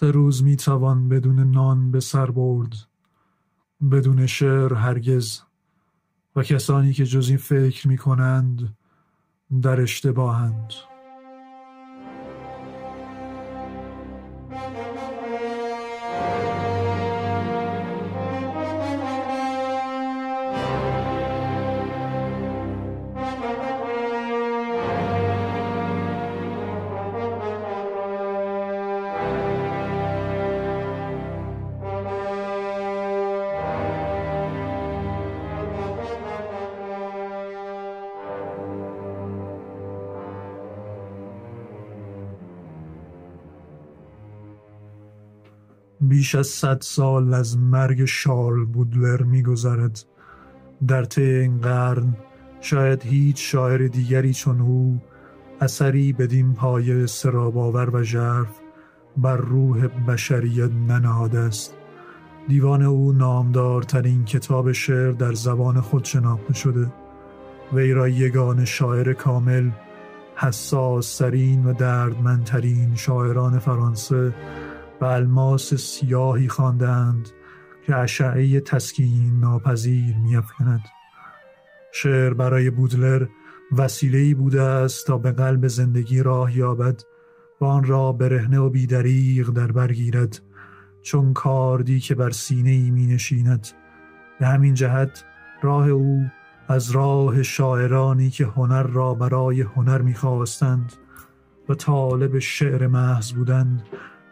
سه روز می توان بدون نان به سر برد بدون شعر هرگز. و کسانی که جز این فکر می کنند در اشتباهند. بیش از صد سال از مرگ شارل بودلر میگذرد. در طی این قرن شاید هیچ شاعر دیگری چون او اثری بدین پایه سراباور و ژرف بر روح بشریت ننهاده است. دیوان او نامدارترین کتاب شعر در زبان خود شناخته شده. وی را یگان شاعر کامل حساس ترین و دردمندترین شاعران فرانسه و الماس سیاهی خواندند که اشعه تسکین ناپذیر میافکند. شعر برای بودلر وسیله‌ای بوده است تا به قلب زندگی راه یابد و آن را برهنه و بیدریغ در برگیرد چون کاردی که بر سینه ای می نشیند به همین جهت راه او از راه شاعرانی که هنر را برای هنر می‌خواستند و طالب شعر محض بودند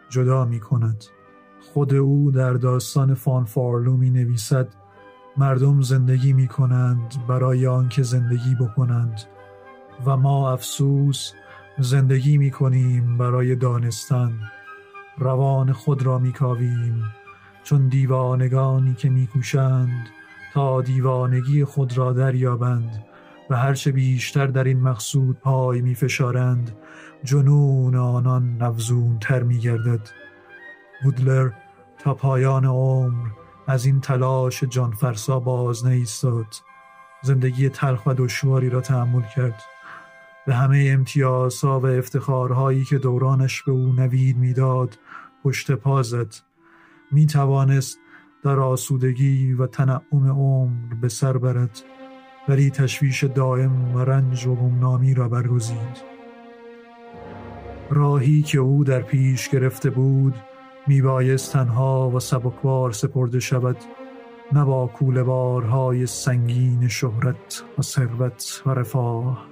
جدا می کند خود او در داستان فانفارلو می نویسد مردم زندگی می کنند برای آنکه زندگی بکنند و ما افسوس زندگی می کنیم برای دانستن. روان خود را می کاویم چون دیوانگانی که می کوشند تا دیوانگی خود را دریابند و هرچه بیشتر در این مقصود پای می فشارند جنون آنان نفزون تر می گردد بودلر تا پایان عمر از این تلاش جانفرسا باز نیستاد. زندگی تلخ و دشواری را تحمل کرد. به همه امتیازها و افتخارهایی که دورانش به او نوید می‌داد پشت پا زد. می توانست در آسودگی و تنعم عمر به سر برد. ولی تشویش دائم و رنج و گمنامی را برگزید. راهی که او در پیش گرفته بود میبایست تنها و سبکبار سپرده شود نه با کوله بارهای سنگین شهرت و ثروت و رفاه.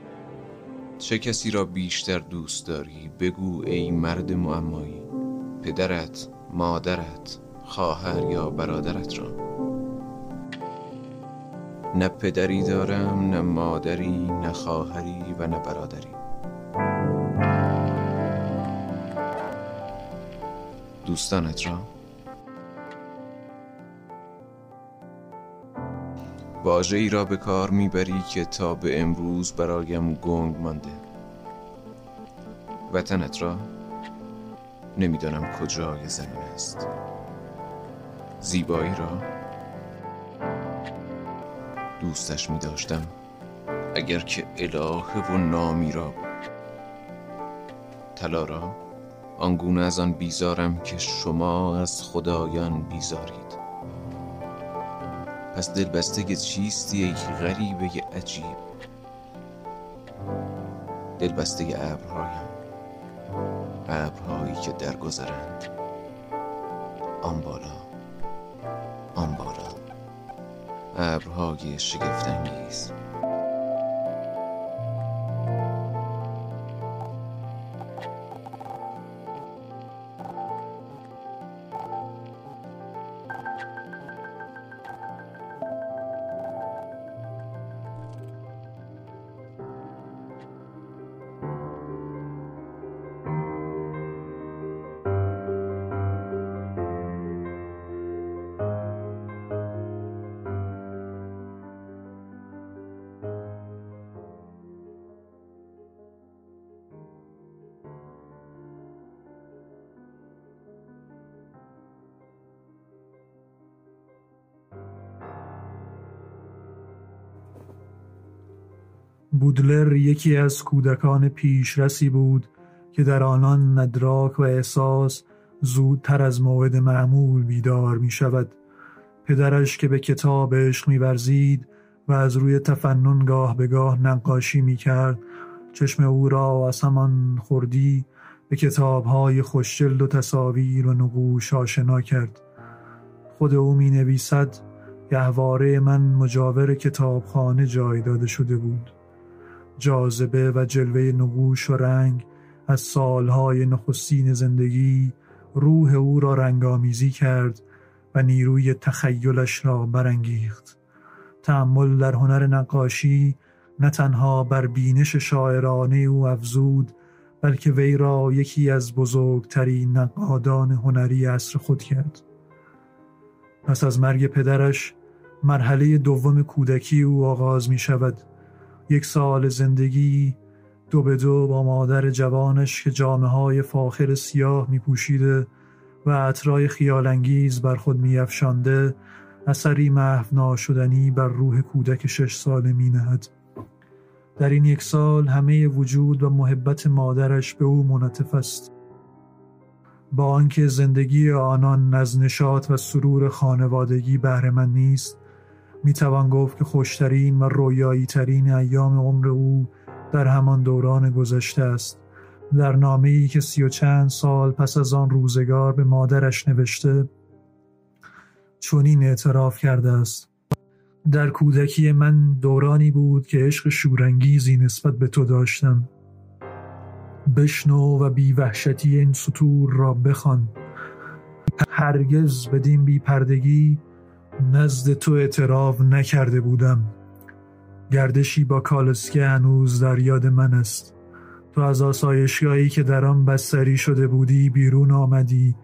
چه کسی را بیشتر دوست داری؟ بگو ای مرد معمایی پدرت مادرت خواهر یا برادرت را. نه پدری دارم نه مادری نه خواهری و نه برادری. دوستانت را؟ واژه ای را به کار می‌بری که تا به امروز برایم گنگ مانده. وطنت را نمی‌دانم کجای زمین است. زیبایی را دوستش می داشتم اگر که الهه و نامی را طلا را آنگونه از آن بیزارم که شما از خدایان بیزارید. پس دلبسته چیستی ای غریبه عجیب. دلبسته ابرهایم. ابرهایی که درگذرند. آن بالا. آن بالا. ابرهای شگفتانگیز. بودلر یکی از کودکان پیشرسی بود که در آنان ندراک و احساس زودتر از موعد معمول بیدار می شود پدرش که به کتاب عشق می ورزید و از روی تفنن گاه به گاه نقاشی می کرد چشم او را از همان خوردی به کتابهای خوشجلد و تصاویر و نقوش آشنا کرد. خود او می نویسد گهواره من مجاور کتابخانه جای داده شده بود. جاذبه و جلوه نقوش و رنگ از سالهای نخستین زندگی روح او را رنگامیزی کرد و نیروی تخیلش را برانگیخت. تأمل در هنر نقاشی نه تنها بر بینش شاعرانه او افزود بلکه وی را یکی از بزرگترین نقادان هنری عصر خود کرد. پس از مرگ پدرش مرحله دوم کودکی او آغاز می شود یک سال زندگی دو به دو با مادر جوانش که جامعه های فاخر سیاه می پوشیده و عطرای خیالانگیز بر خود می افشانده اثری محو ناشدنی بر روح کودک شش ساله می نهد. در این یک سال همه وجود و محبت مادرش به او منطف است با آنکه زندگی آنان از نشاط و سرور خانوادگی بهره من نیست می توان گفت که خوشترین و رویایی ترین ایام عمر او در همان دوران گذشته است. در نامه ای که سی و چند سال پس از آن روزگار به مادرش نوشته چنین اعتراف کرده است. در کودکی من دورانی بود که عشق شورانگیزی نسبت به تو داشتم. بشنو و بی وحشتی این سطور را بخوان. هرگز بدین بی پردگی نزد تو اعتراف نکرده بودم. گردشی با کالسکه هنوز در یاد من است. تو از آسایشگاهی که در آن بستری شده بودی بیرون آمدی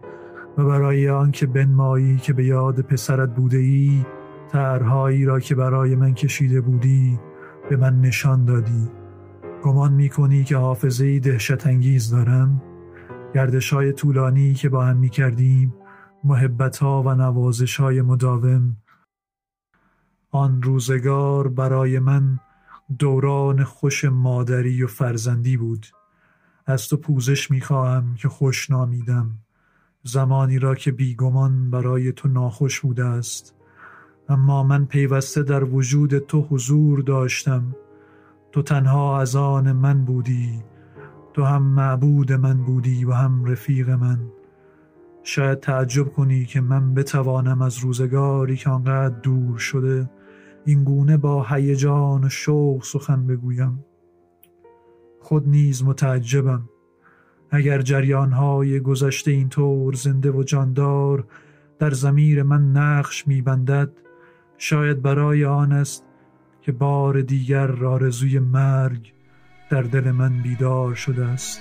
و برای آنکه بنمایی که به یاد پسرت بوده ای طرحهایی را که برای من کشیده بودی به من نشان دادی. گمان می کنی که حافظه دهشت انگیز دارم؟ گردش های طولانی که با هم می کردیم محبت ها و نوازش های مداوم. آن روزگار برای من دوران خوش مادری و فرزندی بود. از تو پوزش می خواهم که خوش نامیدم. زمانی را که بیگمان برای تو ناخوش بوده است. اما من پیوسته در وجود تو حضور داشتم. تو تنها از آن من بودی. تو هم معبود من بودی و هم رفیق من. شاید تعجب کنی که من بتوانم از روزگاری که آنقدر دور شده این گونه با هیجان و شوق سخن بگویم. خود نیز متعجبم. اگر جریانهای گذشته اینطور زنده و جاندار در زمیر من نقش میبندد شاید برای آن است که بار دیگر آرزوی مرگ در دل من بیدار شده است.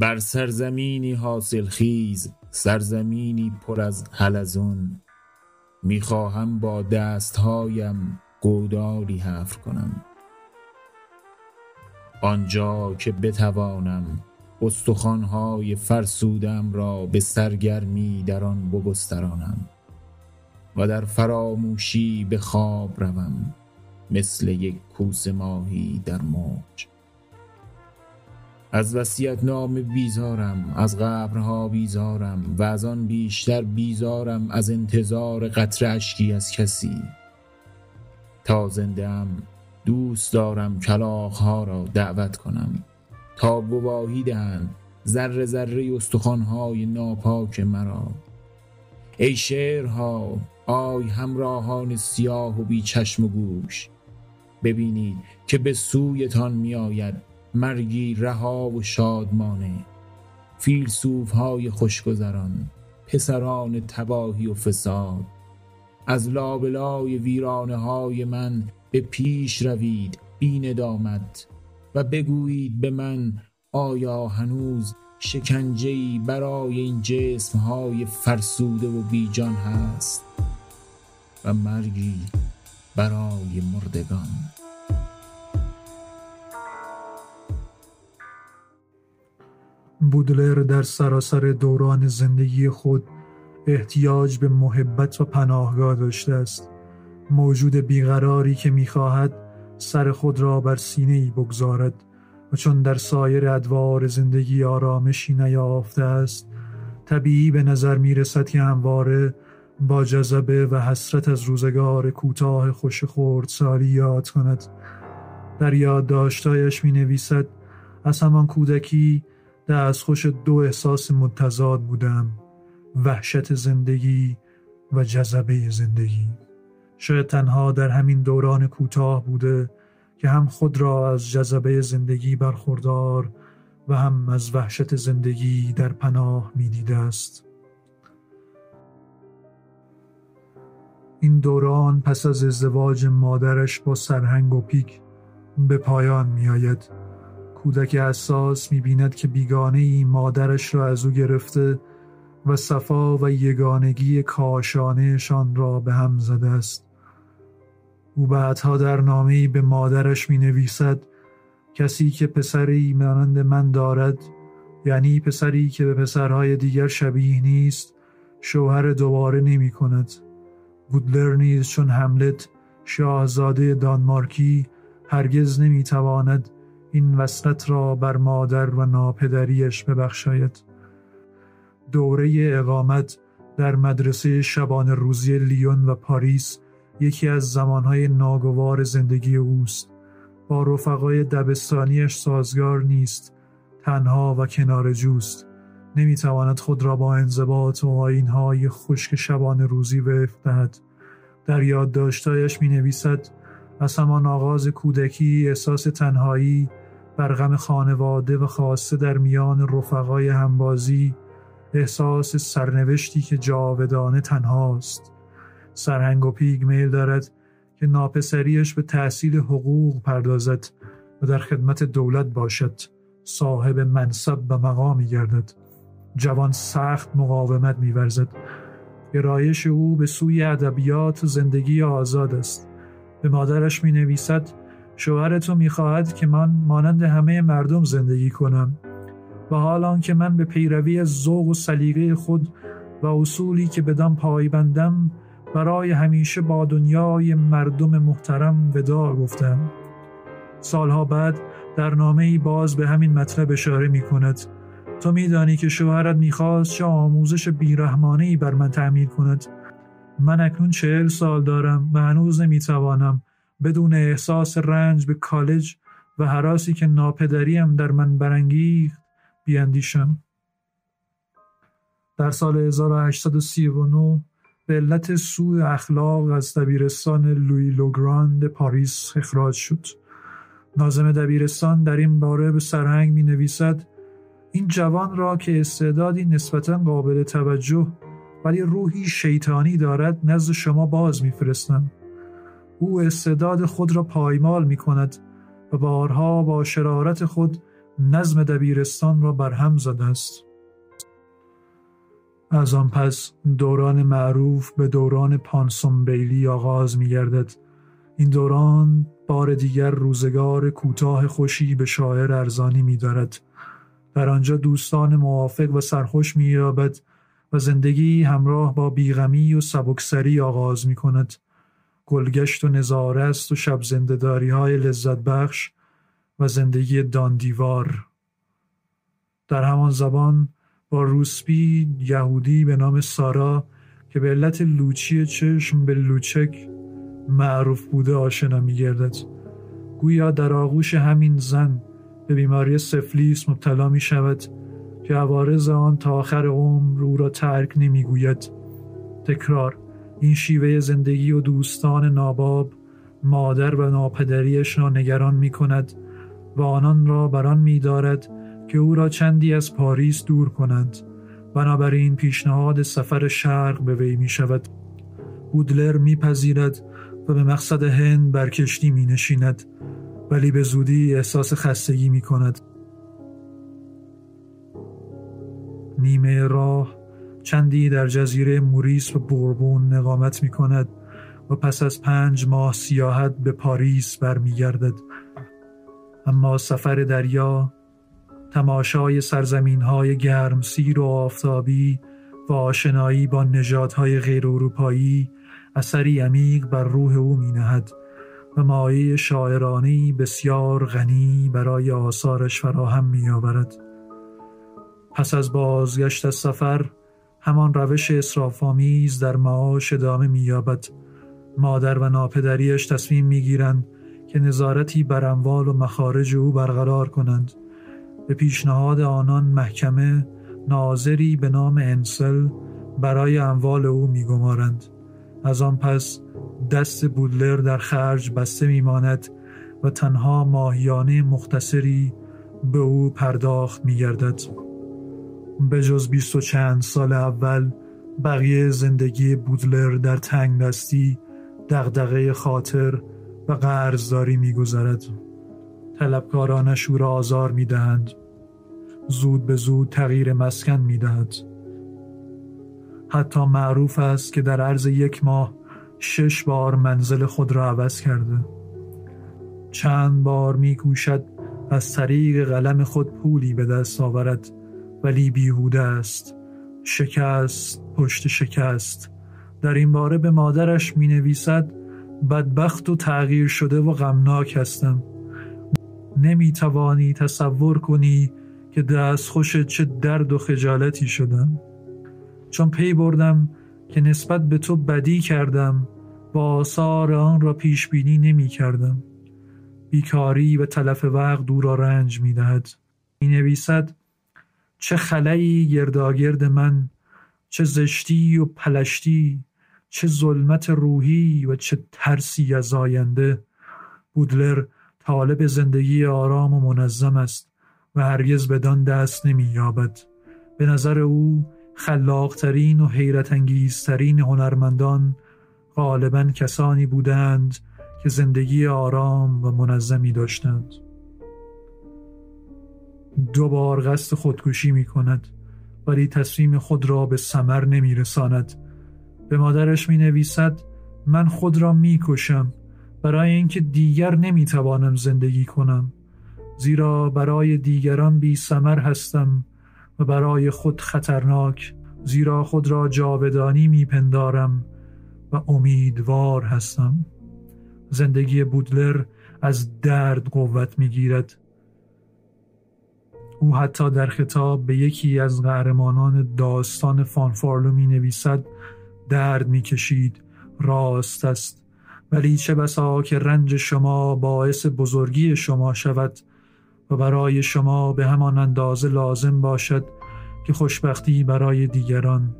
بر سرزمینی حاصل خیز سرزمینی پر از حلزون. می‌خواهم با دستهایم گودالی حفر کنم. آنجا که بتوانم استخوانهای فرسودم را به سرگرمی در آن بگسترانم و در فراموشی به خواب روم مثل یک کوس ماهی در موج. از وسیعت نام بیزارم از قبرها بیزارم و از آن بیشتر بیزارم از انتظار قطر اشکی از کسی. تا زنده دوست دارم کلاخها را دعوت کنم. تا گواهی دهند ذره ذره استخوانهای ناپاک مرا. ای شعرها آی همراهان سیاه و بی چشم و گوش ببینید که به سویتان می آید مرگی رها و شادمانه. فیلسوف های خوشگذران پسران تباهی و فساد. از لابلای ویرانه های من به پیش روید بی ندامت و بگویید به من آیا هنوز شکنجهی برای این جسم های فرسوده و بیجان هست؟ و مرگی برای مردگان. بودلر در سراسر دوران زندگی خود احتیاج به محبت و پناهگاه داشته است. موجود بیقراری که می‌خواهد سر خود را بر سینه ای بگذارد و چون در سایر ادوار زندگی آرامشی نیافته است طبیعی به نظر می رسد که همواره با جذبه و حسرت از روزگار کوتاه خوش خورد سالی یاد کند. در یادداشتهایش می نویسد از همان کودکی خوش دو احساس متضاد بودم وحشت زندگی و جذبه زندگی. شاید تنها در همین دوران کوتاه بوده که هم خود را از جذبه زندگی برخوردار و هم از وحشت زندگی در پناه می است. این دوران پس از ازدواج مادرش با سرهنگ و پیک به پایان می آید کودک حساس می بیند که بیگانه ای مادرش را از او گرفته و صفا و یگانگی کاشانهشان را به هم زده است. او بعدها در نامه به مادرش می نویسد کسی که پسری مانند من دارد یعنی پسری که به پسرهای دیگر شبیه نیست شوهر دوباره نمی کند بودلر نیز چون حملت شاهزاده دانمارکی هرگز نمی تواند این وصلت را بر مادر و ناپدریش ببخشاید. دوره اقامت در مدرسه شبان روزی لیون و پاریس یکی از زمانهای ناگوار زندگی اوست. با رفقای دبستانیش سازگار نیست تنها و کنار جوست. نمی‌تواند خود را با انضباط و آینهای خشک شبان روزی وفق دهد. در یادداشتهایش می نویسد از همان آغاز کودکی احساس تنهایی بر غم خانواده و خاصه در میان رفقای همبازی احساس سرنوشتی که جاودانه تنهاست. سرهنگ و پیگ میل دارد که ناپسریش به تحصیل حقوق پردازد و در خدمت دولت باشد. صاحب منصب و مقامی گردد. جوان سخت مقاومت میورزد. گرایش او به سوی ادبیات زندگی آزاد است. به مادرش می نویسد شوهر تو می‌خواهد که من مانند همه مردم زندگی کنم و حال که من به پیروی ذوق و سلیقه خود و اصولی که بدان پایبندم برای همیشه با دنیای مردم محترم ودا گفتم. سالها بعد در نامه ای باز به همین مطلب اشاره می کند تو میدانی که شوهرت می‌خواست چه آموزش بیرحمانه بر من تعمیر کند. من اکنون چهل سال دارم و هنوز نمی‌توانم بدون احساس رنج به کالج و حراسی که ناپدریم در من برانگیخت بیاندیشم. در سال 1839 به علت سوء اخلاق از دبیرستان لویی لوگراند پاریس اخراج شد. ناظم دبیرستان در این باره به سرهنگ می نویسد این جوان را که استعدادی نسبتا قابل توجه ولی روحی شیطانی دارد نزد شما باز میفرستم. او استعداد خود را پایمال می کند و بارها با شرارت خود نظم دبیرستان را برهم زده است از آن پس دوران معروف به دوران پانسون بیلی آغاز می گردد. این دوران بار دیگر روزگار کوتاه خوشی به شاعر ارزانی می دارد. در آنجا دوستان موافق و سرخوش می و زندگی همراه با بیغمی و سبکسری آغاز می کند. گلگشت و نظاره است و شب زندداری های لذت بخش و زندگی داندیوار در همان زبان با روسبی یهودی به نام سارا که به علت لوچی چشم به لوچک معروف بوده آشنا می گردد. گویا در آغوش همین زن به بیماری سفلیس مبتلا می شود که عوارض آن تا آخر عمر او را ترک نمی گوید. تکرار این شیوه زندگی و دوستان ناباب مادر و ناپدریش را نگران می کند و آنان را بران می دارد که او را چندی از پاریس دور کنند. بنابراین پیشنهاد سفر شرق به وی می شود بودلر میپذیرد و به مقصد هند بر کشتی می نشیند ولی به زودی احساس خستگی می کند نیمه راه چندی در جزیره موریس و بوربون نقامت می کند و پس از پنج ماه سیاحت به پاریس برمیگردد اما سفر دریا تماشای سرزمین های گرم سیر و آفتابی و آشنایی با نژادهای غیر اروپایی اثری عمیق بر روح او می نهد و مایه شاعرانی بسیار غنی برای آثارش فراهم می آورد. پس از بازگشت از سفر همان روش اصرافآمیز در معاش ادامه مییابد. مادر و ناپدریش تصمیم می‌گیرند که نظارتی بر اموال و مخارج او برقرار کنند. به پیشنهاد آنان محکمه ناظری به نام انسل برای اموال او میگمارند. از آن پس دست بودلر در خرج بسته میماند و تنها ماهیانه مختصری به او پرداخت میگردد. به جز بیست و چند سال اول بقیه زندگی بودلر در تنگ دستی دغدغه خاطر و قرضداری میگذرد. طلبکارانش او را آزار می‌دهند. زود به زود تغییر مسکن می‌دهد. حتی معروف است که در عرض یک ماه شش بار منزل خود را عوض کرده. چند بار میکوشد از طریق قلم خود پولی به دست آورد. ولی بیهوده است. شکست پشت شکست. در این باره به مادرش می نویسد بدبخت و تغییر شده و غمناک هستم. نمی توانی تصور کنی که دست خوش چه درد و خجالتی شدم. چون پی بردم که نسبت به تو بدی کردم با آثار آن را پیش بینی نمی کردم. بیکاری و تلف وقت دور را رنج می دهد. می نویسد چه خلایی گرداگرد من چه زشتی و پلشتی چه ظلمت روحی و چه ترسی از آینده. بودلر طالب زندگی آرام و منظم است و هرگز بدان دست نمییابد. به نظر او خلاقترین و حیرت انگیزترین هنرمندان غالبا کسانی بودند که زندگی آرام و منظمی داشتند. دو بار قصد خودکشی می کند ولی تصمیم خود را به سمر نمی رساند به مادرش می نویسد من خود را می کشم برای اینکه دیگر نمی توانم زندگی کنم. زیرا برای دیگران بی سمر هستم و برای خود خطرناک زیرا خود را جاودانی می پندارم و امیدوار هستم. زندگی بودلر از درد قوت می گیرد او حتی در خطاب به یکی از قهرمانان داستان فانفارلو می نویسد درد می کشید راست است. ولی چه بسا که رنج شما باعث بزرگی شما شود و برای شما به همان اندازه لازم باشد که خوشبختی برای دیگران.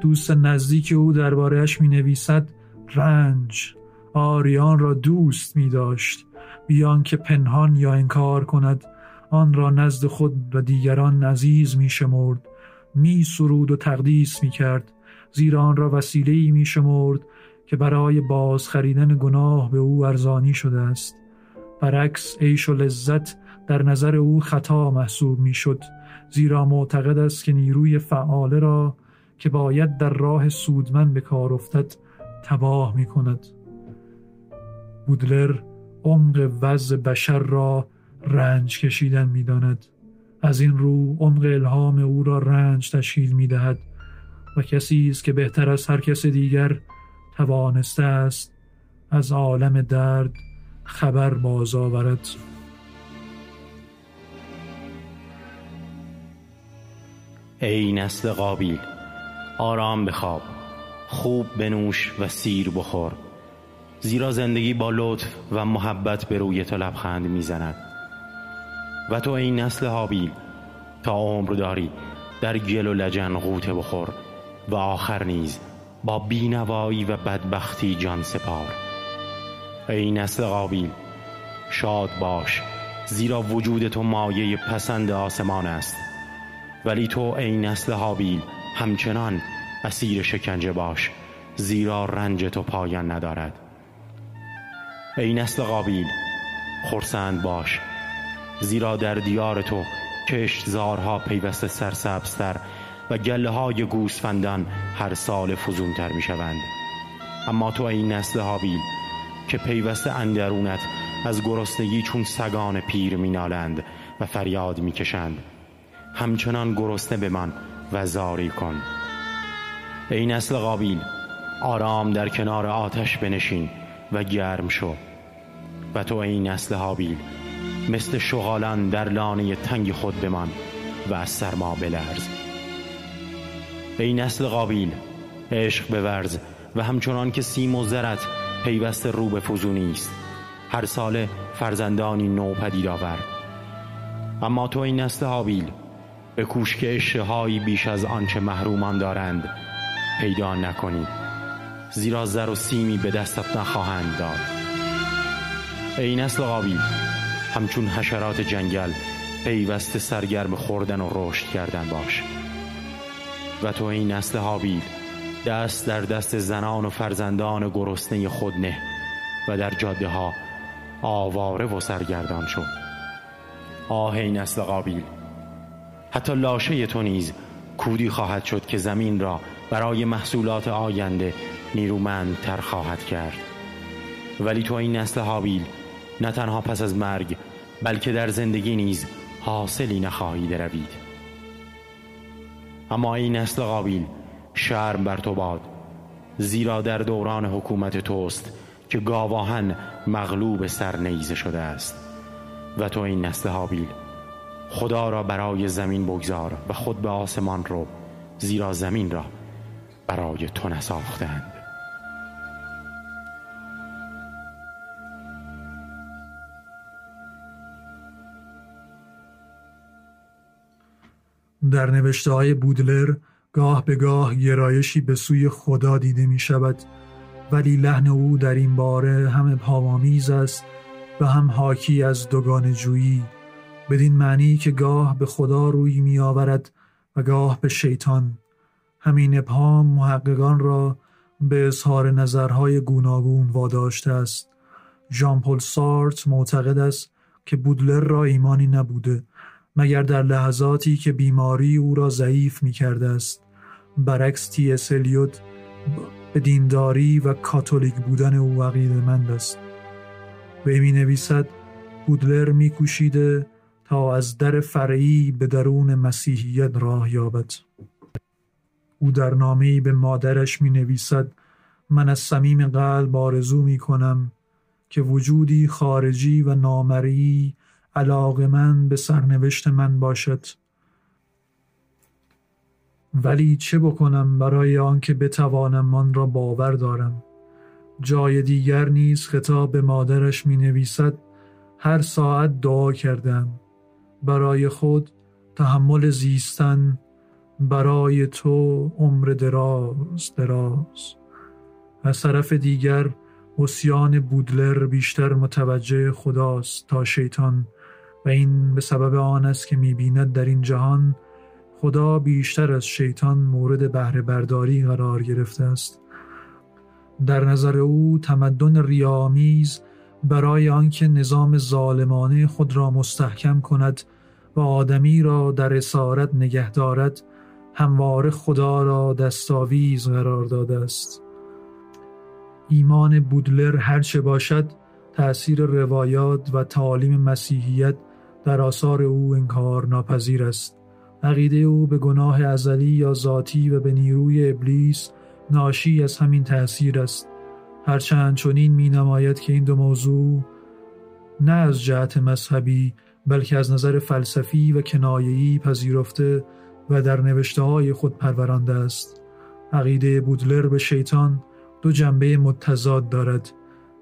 دوست نزدیک او دربارهش می نویسد رنج آریان را دوست می داشت بیان که پنهان یا انکار کند آن را نزد خود و دیگران عزیز می شمرد. می سرود و تقدیس می کرد. زیرا آن را وسیله می شمرد که برای باز خریدن گناه به او ارزانی شده است. برعکس عیش و لذت در نظر او خطا محسوب می شد. زیرا معتقد است که نیروی فعاله را که باید در راه سودمند به کار افتد تباه می کند. بودلر عمق وضع بشر را رنج کشیدن می داند. از این رو عمق الهام او را رنج تشکیل می دهد و کسی است که بهتر از هر کس دیگر توانسته است از عالم درد خبر باز آورد ای نسل قابیل آرام بخواب خوب بنوش و سیر بخور زیرا زندگی با لطف و محبت به روی تو لبخند می‌زند. و تو این نسل حابیل تا عمر داری در گل و لجن غوطه بخور. و آخر نیز با بینوایی و بدبختی جان سپار. ای نسل قابیل شاد باش زیرا وجود تو مایه پسند آسمان است. ولی تو ای نسل حابیل همچنان اسیر شکنجه باش زیرا رنج تو پایان ندارد. ای نسل قابیل خرسند باش. زیرا در دیار تو کشتزارها پیوسته سرسبزتر و گله های گوسفندان هر سال فزونتر می شوند اما تو ای نسل حابیل که پیوسته اندرونت از گرسنگی چون سگان پیر مینالند و فریاد می‌کشند. همچنان گرسنه به من و زاری کن. ای نسل قابیل آرام در کنار آتش بنشین و گرم شو. تو ای نسل حابیل مثل شغالان در لانه تنگ خود بمان و از سرما بلرز. ای نسل قابیل عشق بورز و همچنان که سیم و زرت پیوست رو به فزونی است هر سال فرزندانی نو پدید آور. اما تو این نسل حابیل به کوش که اشتهایی بیش از آنچه محرومان دارند پیدا نکنی. زیرا زر و سیمی به دستت نخواهند داد. ای نسل قابیل همچون حشرات جنگل پیوست سرگرم خوردن و رشد کردن باش. و تو این نسل حابیل دست در دست زنان و فرزندان گرسنه خود نه و در جاده ها آواره و سرگردان شو. آه ای نسل قابیل حتی لاشه تو نیز کودی خواهد شد که زمین را برای محصولات آینده نیرومندتر خواهد کرد. ولی تو این نسل حابیل نه تنها پس از مرگ بلکه در زندگی نیز حاصلی نخواهی دروید. اما این نسل قابیل شرم بر تو باد زیرا در دوران حکومت توست که گاواهن مغلوب سر نیزه شده است. و تو این نسل حابیل خدا را برای زمین بگذار و خود به آسمان رو زیرا زمین را برای تو نساختند در نوشته های بودلر گاه به گاه گرایشی به سوی خدا دیده می شود ولی لحن او در این باره هم ابهامآمیز است و هم حاکی از دوگان جویی بدین معنی که گاه به خدا روی می آورد و گاه به شیطان. همین ابهام محققان را به اظهار نظرهای گوناگون واداشته است. ژان پل سارت معتقد است که بودلر را ایمانی نبوده مگر در لحظاتی که بیماری او را ضعیف می کرده است. برعکس تی اسلیوت به دینداری و کاتولیک بودن او عقیده مند است. وی می نویسد بودلر می کوشیده تا از در فرعی به درون مسیحیت راه یابد. او در نامه‌ای به مادرش می نویسد من از صمیم قلب آرزو می کنم که وجودی خارجی و نامری علاقه من به سرنوشت من باشد. ولی چه بکنم برای آنکه بتوانم آن را باور دارم؟ جای دیگر نیز خطاب به مادرش می نویسد هر ساعت دعا کردم برای خود تحمل زیستن برای تو عمر دراز دراز. از طرف دیگر حسیان بودلر بیشتر متوجه خداست تا شیطان و این به سبب آن است که می‌بیند در این جهان خدا بیشتر از شیطان مورد بهره برداری قرار گرفته است. در نظر او تمدن ریامیز برای آنکه نظام ظالمانه خود را مستحکم کند و آدمی را در اسارت نگه دارد همواره خدا را دستاویز قرار داده است. ایمان بودلر هرچه باشد تأثیر روایات و تعالیم مسیحیت در آثار او انکار ناپذیر است. عقیده او به گناه ازلی یا ذاتی و به نیروی ابلیس ناشی از همین تأثیر است. هرچند چنین می نماید که این دو موضوع نه از جهت مذهبی بلکه از نظر فلسفی و کنایه‌ای پذیرفته و در نوشته های خود پرورانده است. عقیده بودلر به شیطان دو جنبه متضاد دارد.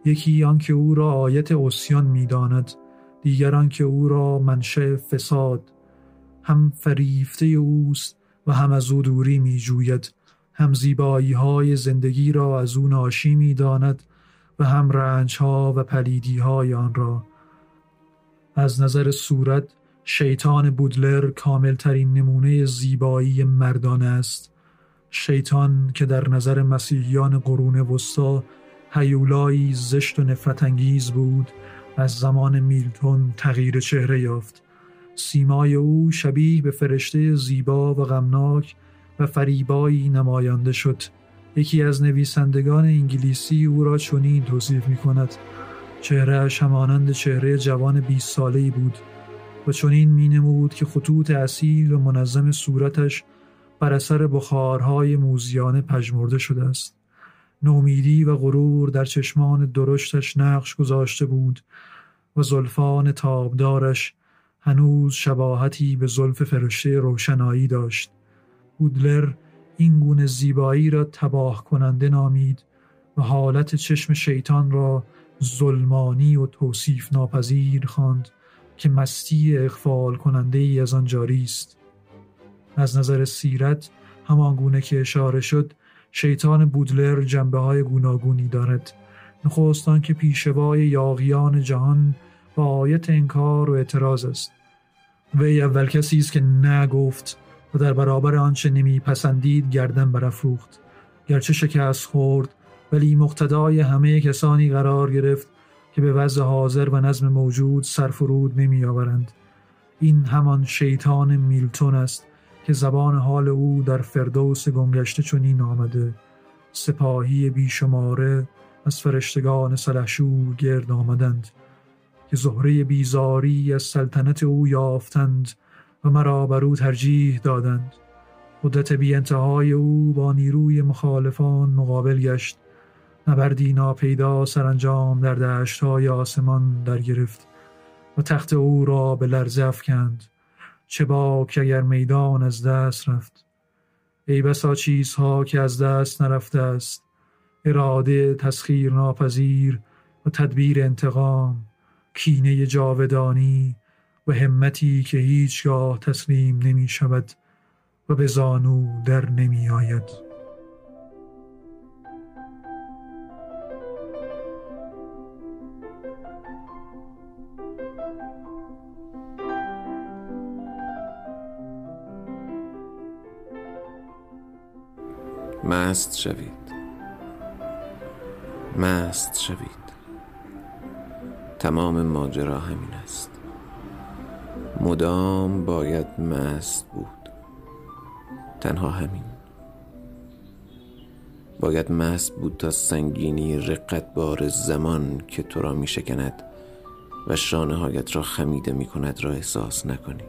یکی آنکه او را آیت اوسیان می‌داند. دیگر که او را منشأ فساد هم فریفته اوست و هم از او دوری می جوید هم زیبایی های زندگی را از او ناشی می داند و هم رنج ها و پلیدی های آن را. از نظر صورت شیطان بودلر کاملترین نمونه زیبایی مردانه است. شیطان که در نظر مسیحیان قرون وسطا هیولایی زشت و نفرت انگیز بود از زمان میلتون تغییر چهره یافت. سیمای او شبیه به فرشته زیبا و غمناک و فریبایی نمایانده شد. یکی از نویسندگان انگلیسی او را چنین توصیف می کند چهرهش همانند چهره جوان 20 ساله ای بود و چنین می نمود که خطوط اصیل و منظم صورتش بر اثر بخارهای موزیانه پژمرده شده است. نومیدی و غرور در چشمان درشتش نقش گذاشته بود و زلفان تابدارش هنوز شباهتی به زلف فرشته روشنایی داشت. بودلر این گونه زیبایی را تباه کننده نامید و حالت چشم شیطان را ظلمانی و توصیف ناپذیر خواند که مستی اخفال کننده ای از آن جاری است. از نظر سیرت همان گونه که اشاره شد شیطان بودلر جنبه های گوناگونی دارد. نخستان که پیشوای یاغیان جهان با آیت انکار و اعتراض است. وی اول کسی است که نگفت و در برابر آنچه نمی پسندید گردن برافروخت. گرچه شکست خورد ولی مقتدای همه کسانی قرار گرفت که به وضع حاضر و نظم موجود سرفرود نمی آورند. این همان شیطان میلتون است. که زبان حال او در فردوس گنگشته چنین آمده. سپاهی بیشماره از فرشتگان سلحشور گرد آمدند که زهره بیزاری از سلطنت او یافتند و مرا بر او ترجیح دادند. قدرت بی انتهای او با نیروی مخالفان مقابل گشت. نبردی ناپیدا سرانجام در دشتهای آسمان در گرفت و تخت او را به لرزه افکند. چه باک اگر میدان از دست رفت. ای بسا چیزها که از دست نرفته است. اراده تسخیر ناپذیر و تدبیر انتقام. کینه جاودانی و همتی که هیچگاه تسلیم نمی شود و به زانو در نمی آید مست شوید. مست شوید. تمام ماجرا همین است. مدام باید مست بود. تنها همین. باید مست بود تا سنگینی رقت بار زمان که تو را می شکند و شانه هایت را خمیده می کند را احساس نکنی.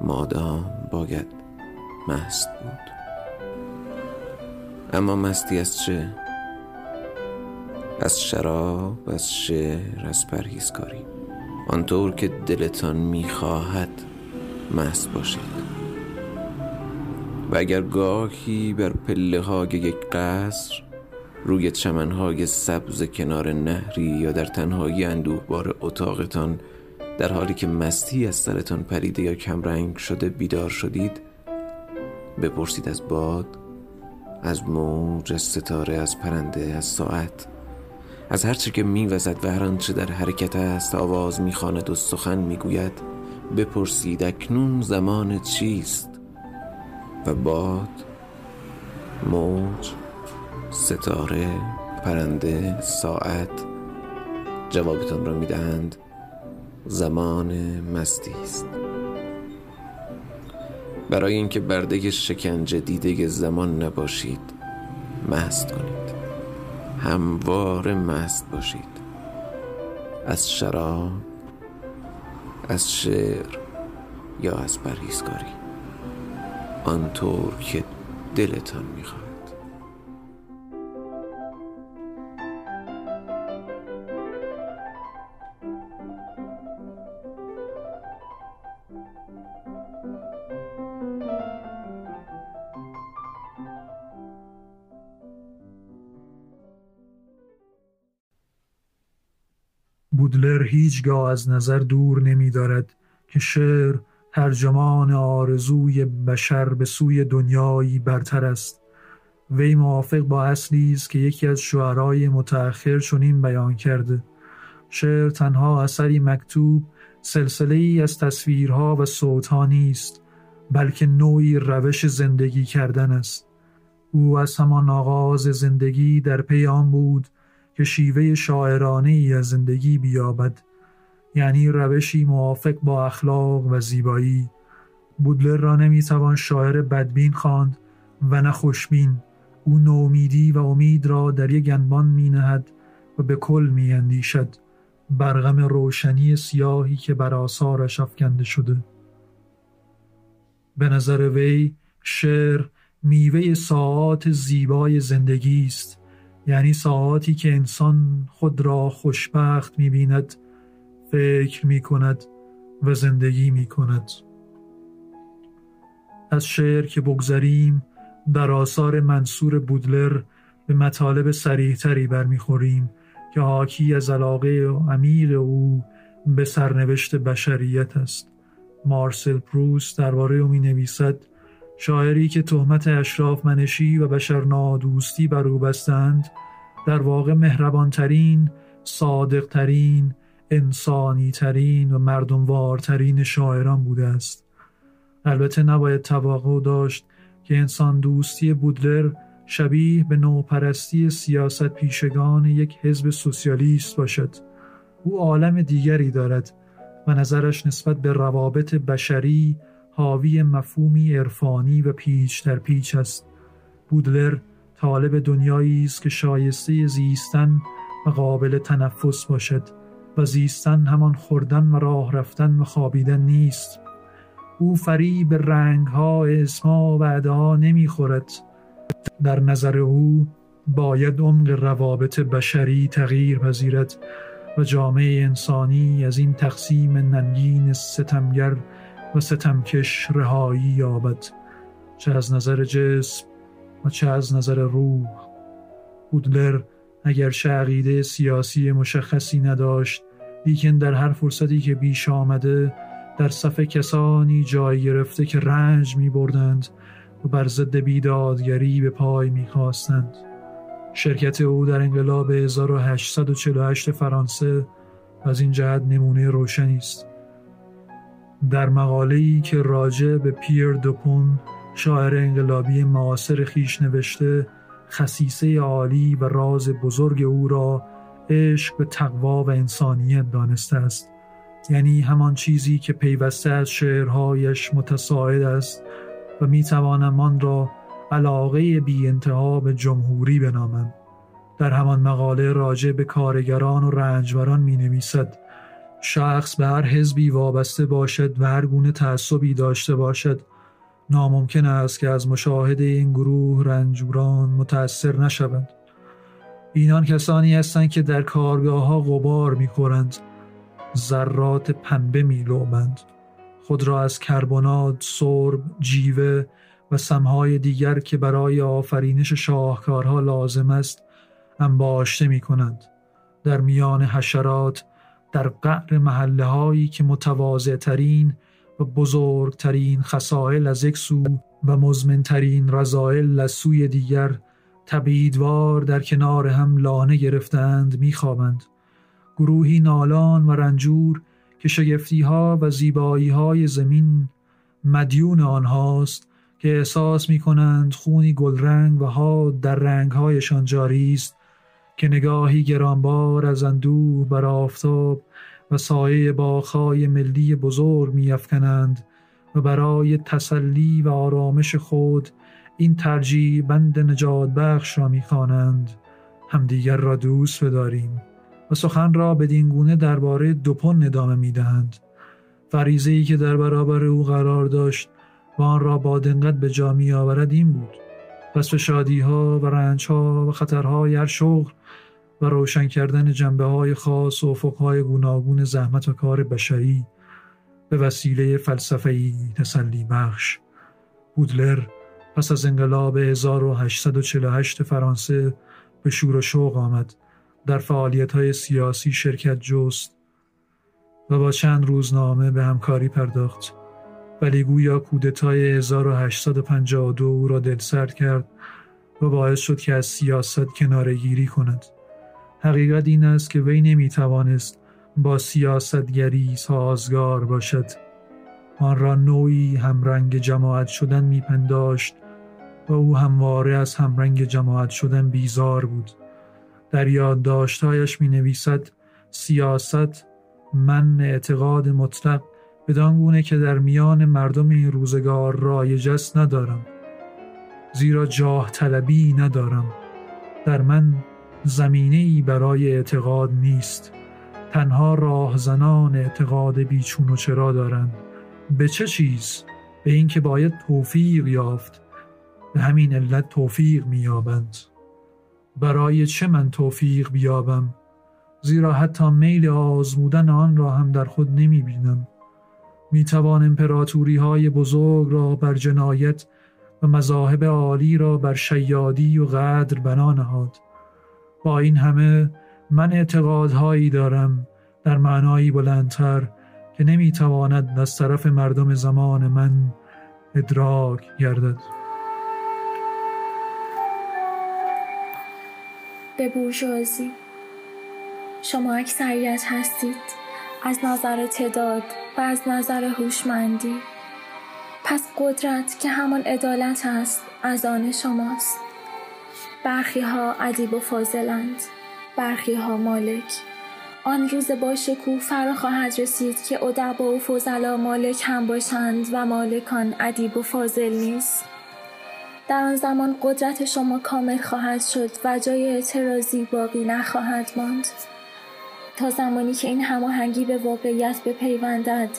مادام باید مست بود. اما مستی از چه؟ از شراب از شعر از پرهیزکاری آنطور که دلتان می‌خواهد مست باشید و اگر گاهی بر پله های یک قصر روی چمنهای سبز کنار نهری یا در تنهایی اندوهبار اتاقتان در حالی که مستی از سرتان پریده یا کمرنگ شده بیدار شدید بپرسید از باد از موج از ستاره از پرنده از ساعت از هرچه که میوزد و هر آنچه در حرکت است آواز می‌خواند و سخن می‌گوید. بپرسید اکنون زمان چیست؟ و باد موج ستاره پرنده ساعت جوابتان را می‌دهند. زمان مستی است. برای اینکه برده شکنجه دیده زمان نباشید مست کنید. هموار مست باشید. از شراب از شعر یا از پرهیزکاری. آنطور که دلتان می‌خواد. بودلر هیچگاه از نظر دور نمی دارد که شعر ترجمان آرزوی بشر به سوی دنیایی برتر است. وی موافق با اصلی است که یکی از شعرای متأخر چنین بیان کرده. شعر تنها اثری مکتوب سلسله ای از تصویرها و صوتها نیست بلکه نوعی روش زندگی کردن است. او از همان آغاز زندگی در پیام بود که شیوه شاعرانه ای از زندگی بیابد یعنی روشی موافق با اخلاق و زیبایی. بودلر را نمی‌توان شاعر بدبین خواند و نه خوشبین. او نومیدی و امید را در یک گنبان می نهد و به کل می اندیشد برغم روشنی سیاهی که بر آثارش افکنده شده. به نظر وی شعر میوه ساعات زیبای زندگی است. یعنی ساعاتی که انسان خود را خوشبخت می بیند فکر می کند و زندگی می کند از شعر که بگذریم در آثار منصور بودلر به مطالب سریحتری برمیخوریم که حاکی از علاقه عمیق او به سرنوشت بشریت است. مارسل پروست درباره او می نویسد شاعری که تهمت اشراف منشی و بشر نادوستی بر او بستند در واقع مهربانترین صادقترین انسانیترین و مردموارترین شاعران بوده است. البته نباید توقع داشت که انسان دوستی بودلر شبیه به نوپرستی سیاست پیشگان یک حزب سوسیالیست باشد. او عالم دیگری دارد و نظرش نسبت به روابط بشری حاوی مفهومی عرفانی و پیچ در پیچ است. بودلر طالب دنیایی است که شایسته زیستن و قابل تنفس باشد و زیستن همان خوردن و راه رفتن و خوابیدن نیست. او فریب رنگ ها اسما و ها نمی‌خورد. در نظر او باید عمق روابط بشری تغییر پذیرد و جامعه انسانی از این تقسیم ننگین ستمگر و ستمکش رهایی یابد چه از نظر جسم و چه از نظر روح بودلر اگر عقیده سیاسی مشخصی نداشت لیکن در هر فرصتی که بیش آمده در صف کسانی جای گرفته که رنج می بردند و بر ضد بیدادگری به پای می خواستند. شرکت او در انقلاب 1848 فرانسه از این جهت نمونه روشنی است. در مقاله‌ای که راجع به پیر دوپون شاعر انقلابی معاصر خیش نوشته خصیصه عالی و راز بزرگ او را عشق به تقوا و انسانیت دانسته است. یعنی همان چیزی که پیوسته از شعرهایش متساعد است و می توانم آن را علاقه بی انتها به جمهوری بنامم. در همان مقاله راجع به کارگران و رنجبران می نویسد شخص به هر حزبی وابسته باشد و هر گونه تعصبی داشته باشد. ناممکن است که از مشاهده این گروه رنجوران متأثر نشوند. اینان کسانی هستند که در کارگاه ها غبار می خورند ذرات پنبه می لومند خود را از کربنات، سرب، جیوه و سمهای دیگر که برای آفرینش شاهکارها لازم است انباشته می کنند در میان حشرات در قعر محله هایی که متواضع ترین و بزرگترین خسائل از یک سو و مزمنترین رضایل از سوی دیگر تبیدوار در کنار هم لانه گرفتند میخوابند. گروهی نالان و رنجور که شگفتی ها و زیبایی های زمین مدیون آنهاست که احساس می کنند خونی گلرنگ و ها در رنگهایشان جاری است که نگاهی گرانبار از اندوه بر آفتاب و سایه باخای ملی بزرگ میافکنند و برای تسلی و آرامش خود این ترجیح بند نجات بخش را می‌خوانند. همدیگر را دوست بداریم و سخن را بدین گونه درباره دوپن ادامه می‌دهند. فریزه ای که در برابر او قرار داشت و آن را با دقت به جا می آورد این بود. پس به شادی ها و رنج ها و خطرهای هر شغل و روشن کردن جنبه های خاص و افق های گوناگون زحمت و کار بشری به وسیله فلسفه‌ای تسلی بخش. بودلر پس از انقلاب 1848 فرانسه به شور و شوق آمد. در فعالیت های سیاسی شرکت جست و با چند روزنامه به همکاری پرداخت. ولی گویا کودتای 1852 او را دلسرد کرد و باعث شد که از سیاست کنارگیری کند. حقیقت این است که وی نمی توانست با سیاستگری سازگار باشد. آن را نوعی همرنگ جماعت شدن میپنداشت و او همواره از همرنگ جماعت شدن بیزار بود. در یادداشتهایش می نویسد سیاست من اعتقاد مطلق بدان گونه که در میان مردم این روزگار رایج است ندارم زیرا جاه طلبی ندارم. در من زمینه ای برای اعتقاد نیست. تنها راهزنان اعتقاد بیچون و چرا دارند. به چه چیز؟ به اینکه باید توفیق یافت. به همین علت توفیق مییابند. برای چه من توفیق بیابم؟ زیرا حتی میل آزمودن آن را هم در خود نمی بینم می توان امپراتوری های بزرگ را بر جنایت و مذاهب عالی را بر شیادی و غدر بنا نهاد. با این همه من اعتقادهایی دارم در معنایی بلندتر که نمی‌تواند از طرف مردم زمان من ادراک گردد. به بورژوازی. شما اکثریت هستید. از نظر تعداد و از نظر هوشمندی. پس قدرت که همان عدالت است از آن شماست. برخی ها ادیب و فاضلند. برخی ها مالک. آن روز با شکوه فرا خواهد رسید که ادبا و فضلا مالک هم باشند و مالکان ادیب و فاضل نیست در آن زمان قدرت شما کامل خواهد شد و جای اعتراضی باقی نخواهد ماند. تا زمانی که این هماهنگی به واقعیت بپیوندد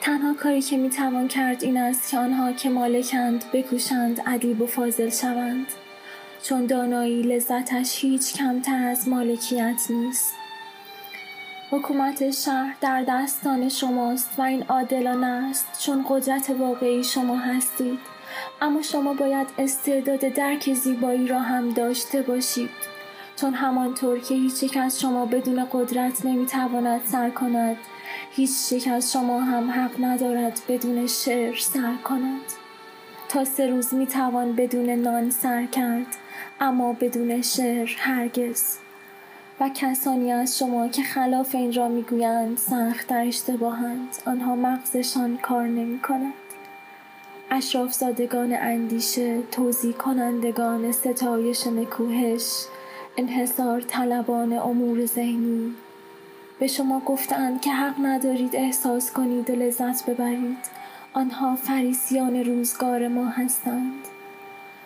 تنها کاری که می‌توان کرد این است که آنها که مالکند بکوشند ادیب و فاضل شوند. چون دانایی لذتش هیچ کمتر از مالکیت نیست. حکومت شهر در دستان شماست و این عادلانه است چون قدرت واقعی شما هستید. اما شما باید استعداد درک زیبایی را هم داشته باشید. چون همانطور که هیچ یک از شما بدون قدرت نمی‌تواند سر کند هیچ یک از شما هم حق ندارد بدون شعر سر کند. تا سه روز می‌توان بدون نان سر کرد. اما بدون شعر هرگز. و کسانی از شما که خلاف این را می‌گویند سخت در اشتباهند. آنها مغزشان کار نمی کند اشراف زادگان اندیشه توضیح کنندگان ستایش نکوهش انحصار طلبان امور ذهنی. به شما گفتند که حق ندارید احساس کنید و لذت ببرید. آنها فریسیان روزگار ما هستند.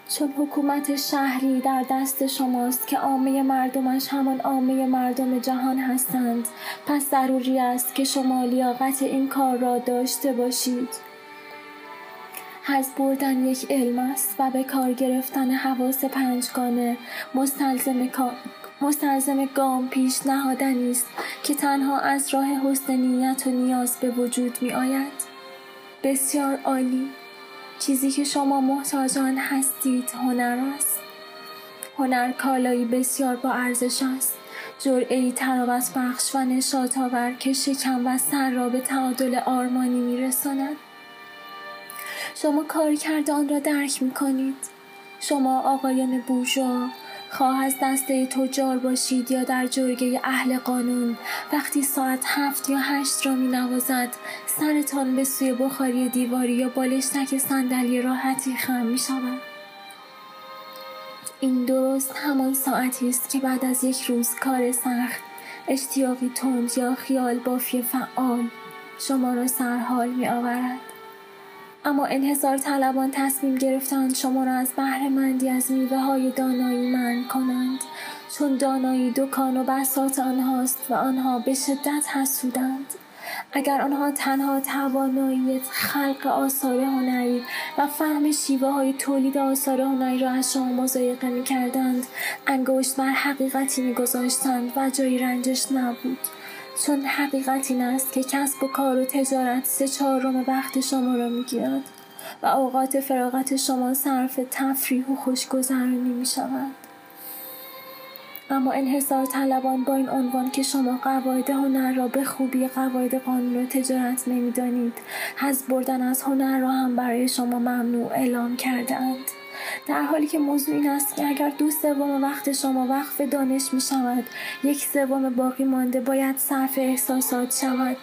چون حکومت شهری در دست شماست که عامه مردمش همان عامه مردم جهان هستند. پس ضروری است که شما لیاقت این کار را داشته باشید. حز بردن یک علم است و به کار گرفتن حواس پنجگانه مستلزم مستلزم گام پیش نهادنی است که تنها از راه حسن نیت و نیاز به وجود می آید. بسیار عالی. چیزی که شما محتاجان هستید هنر است. هنر کالایی بسیار با ارزش است. جرعه ای تراوت بخش و نشاط آور که شکم و سر را به تعادل آرمانی میرساند. شما کار کرده آن را درک می کنید شما آقایان بورژوا خواه از دسته تجار باشید یا در جرگه اهل قانون. وقتی ساعت هفت یا هشت را می نوازد سرتان به سوی بخاری دیواری یا بالشتک صندلی راحتی خم می شود این درست همان ساعتی است که بعد از یک روز کار سخت اشتیاقی تند یا خیال بافی فعال شما را سرحال می آورد اما انحصار طلبان تصمیم گرفتند شما را از بهره مندی از میوه های دانایی من کنند چون دانایی دکان و بسات آنهاست و آنها به شدت حسودند. اگر آنها تنها توانایی خلق آثار هنری و فهم شیوه های تولید آثار هنری را از شما مزایقه می کردند انگشت بر حقیقتی می گذاشتند و جایی رنجش نبود. چون حقیقت این است که کسب و کار و تجارت سه چهارم وقت شما را می‌گیرد و اوقات فراغت شما صرف تفریح و خوشگذرانی می شود. اما انحصار طلبان با این عنوان که شما قواعد هنر را به خوبی قواعد قانون و تجارت نمی‌دانید حز بردن از هنر را هم برای شما ممنوع اعلام کرده اند. در حالی که موضوع این است که اگر دو سوم وقت شما وقف دانش می شود یک سوم باقی مانده باید صرف احساسات شود.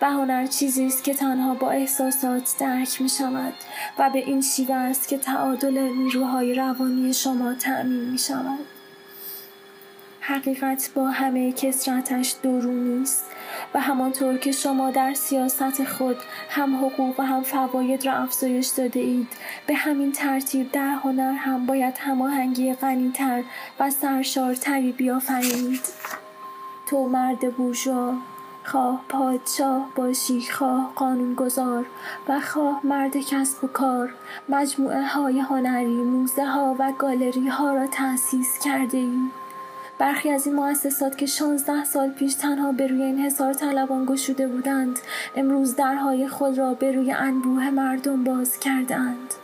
و هنر چیزی است که تنها با احساسات درک می شود و به این شیوه است که تعادل نیروهای روانی شما تأمین می شود حقیقت با همه کسرتش درونی است و همانطور که شما در سیاست خود هم حقوق و هم فواید را افزایش داده اید به همین ترتیب در هنر هم باید هماهنگی غنیتر و سرشارتری بیافرینید تو مرد بورژوا خواه پادشاه باشی خواه قانونگذار و خواه مرد کسب و کار مجموعه های هنری موزه ها و گالری ها را تأسیس کرده ای. برخی از این مؤسسات که 16 سال پیش تنها به روی این حصار طلبان گشوده بودند امروز درهای خود را به روی انبوه مردم باز کردند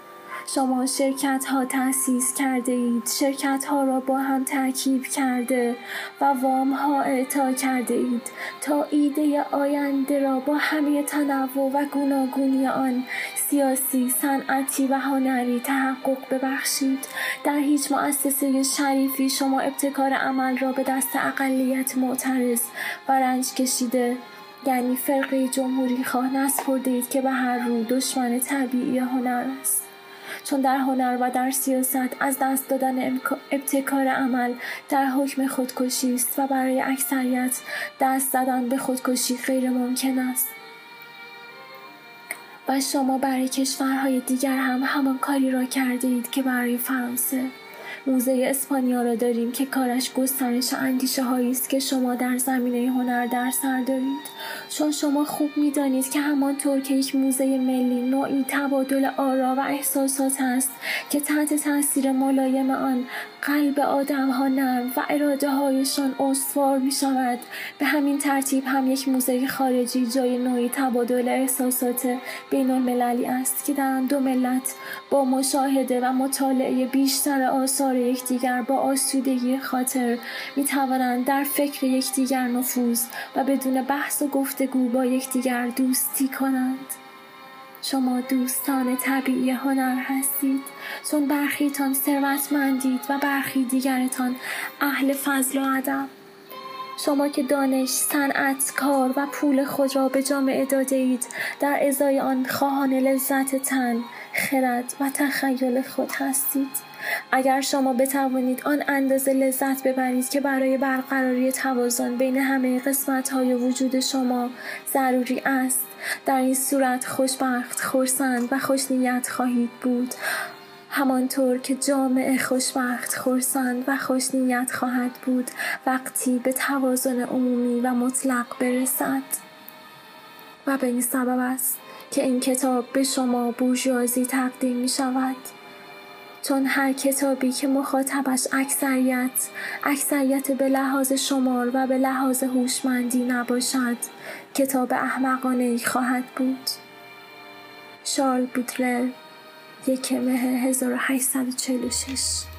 شما شرکت ها تأسیس کرده اید. شرکت ها را با هم ترکیب کرده و وام ها اعطا کرده اید. تا ایده آینده را با همه تنوع و گوناگونی آن سیاسی، صنعتی و هنری تحقق ببخشید. در هیچ مؤسسه شریفی شما ابتکار عمل را به دست اقلیت معترض و رنج کشیده یعنی فرقه جمهوری خواه نسپرده اید که به هر رو دشمن طبیعی هنر است. چون در هنر و در سیاست از دست دادن ابتکار عمل در حکم خودکشی است و برای اکثریت دست زدن به خودکشی غیر ممکن است. و شما برای کشورهای دیگر هم همان کاری را کرده اید که برای فرانسه. موزه اسپانیا را داریم که کارش گسترش اندیشه هایی است که شما در زمینه هنر در سر دارید. چون شما خوب می‌دانید که همانطور که یک موزه ملی نوعی تبادل آرا و احساسات است که تحت تاثیر ملایم آن قلب آدم ها نرم و اراده هایشان استوار می شود به همین ترتیب هم یک موزه خارجی جای نوعی تبادل احساسات بین المللی است که در آن دو ملت با مشاهده و مطالعه بیشتر آثار یکدیگر با آسودگی خاطر می توانند در فکر یکدیگر نفوذ و بدون بحث و گفتگو با یکدیگر دوستی کنند. شما دوستان طبیعی هنر هستید. چون برخیتان ثروتمندید و برخی دیگرتان اهل فضل و ادب. شما که دانش، صنعت، کار و پول خود را به جامعه داده اید در ازای آن خواهان لذت تن، خرد و تخیل خود هستید. اگر شما بتوانید آن اندازه لذت ببرید که برای برقراری توازن بین همه قسمت های وجود شما ضروری است در این صورت خوشبخت خورسند و خوشنیت خواهید بود. همانطور که جامعه خوشبخت خورسند و خوشنیت خواهد بود وقتی به توازن عمومی و مطلق برسد. و به این سبب است که این کتاب به شما بورژوازی تقدیم می شود. چون هر کتابی که مخاطبش اکثریت اکثریت به لحاظ شمار و به لحاظ هوشمندی نباشد کتاب احمقانه ای خواهد بود. شارل بودلر یک مه 1846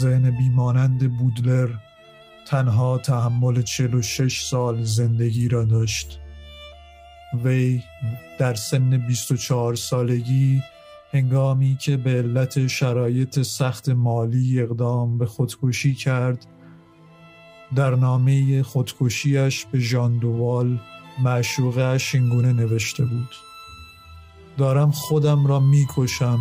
ذهن بیمانند بودلر تنها تحمل 46 سال زندگی را داشت. وی در سن 24 سالگی هنگامی که به علت شرایط سخت مالی اقدام به خودکشی کرد در نامه خودکشیش به ژان دووال معشوقش اینگونه نوشته بود. دارم خودم را می‌کشم.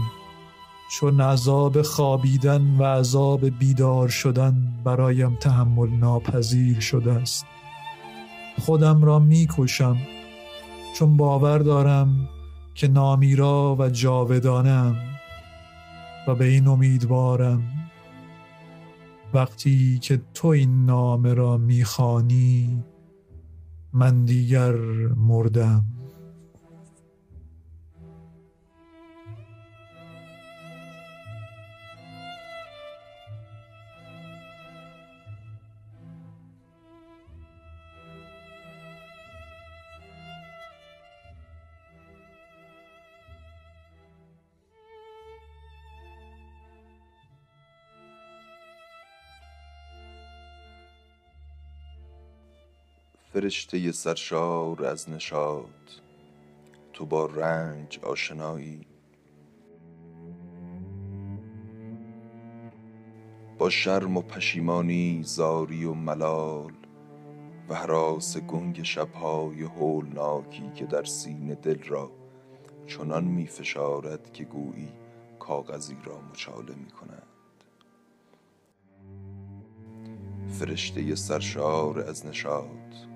چون عذاب خوابیدن و عذاب بیدار شدن برایم تحمل ناپذیر شده است. خودم را می‌کشم چون باور دارم که نامیرا و جاودانم و به این امیدوارم. وقتی که تو این نامه را می‌خوانی من دیگر مردم. فرشته سرشار از نشاط. تو با رنج آشنایی. با شرم و پشیمانی زاری و ملال و حراس گنگ شبهای هولناکی که در سینه دل را چنان می فشارد که گویی کاغذی را مچاله می کند. فرشته سرشار از نشاط.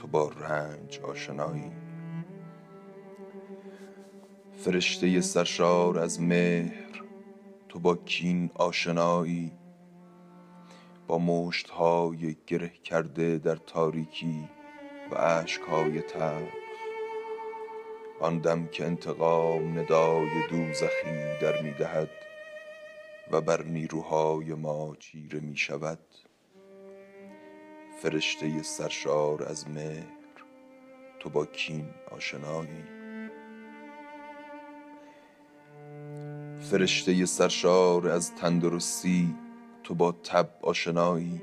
تو با رنج آشنایی. فرشته سرشار از مهر تو با کین آشنایی. با مشت های گره کرده در تاریکی و عشق های تلخ. آن دم که انتقام ندای دوزخی در می‌دهد و بر نیروهای ما چیره می شود فرشته سرشار از مهر. تو با کین آشنایی. فرشته سرشار از تندرستی تو با تب آشنایی.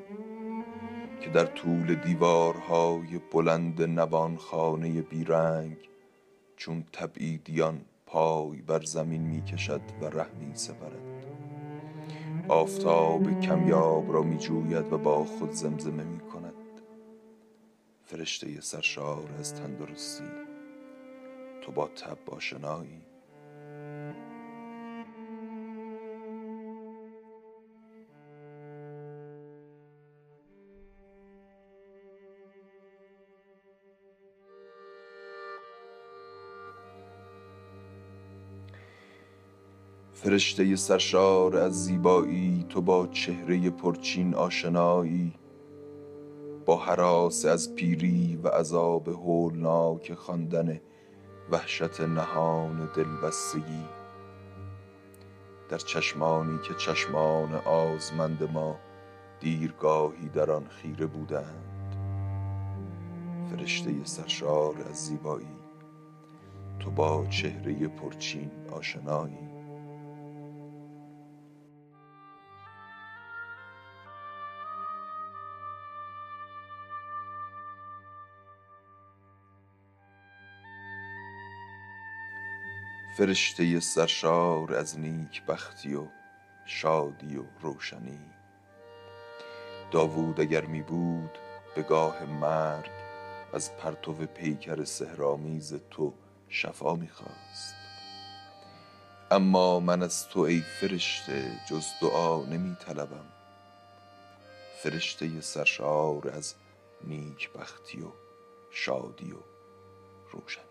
که در طول دیوارهای بلند نبان خانه بیرنگ چون تبعیدیان پای بر زمین می کشد و ره می سپرد آفتاب کمیاب را می جوید و با خود زمزمه می کند فرشته سرشار از تندرستی. تو با تب آشنایی. فرشته سرشار از زیبایی تو با چهره پرچین آشنایی. با حراس از پیری و عذاب هولناک خواندن وحشت نهان دلبستگی. در چشمانی که چشمان آزمند ما دیرگاهی در آن خیره بودند. فرشته سرشار از زیبایی تو با چهره پرچین آشنایی. فرشته سرشار از نیک بختی و شادی و روشنی. داوود اگر می بود به گاه مرگ از پرتو پیکر سهرامیز تو شفا می خواست. اما من از تو ای فرشته جز دعا نمی طلبم. فرشته سرشار از نیک بختی و شادی و روشنی.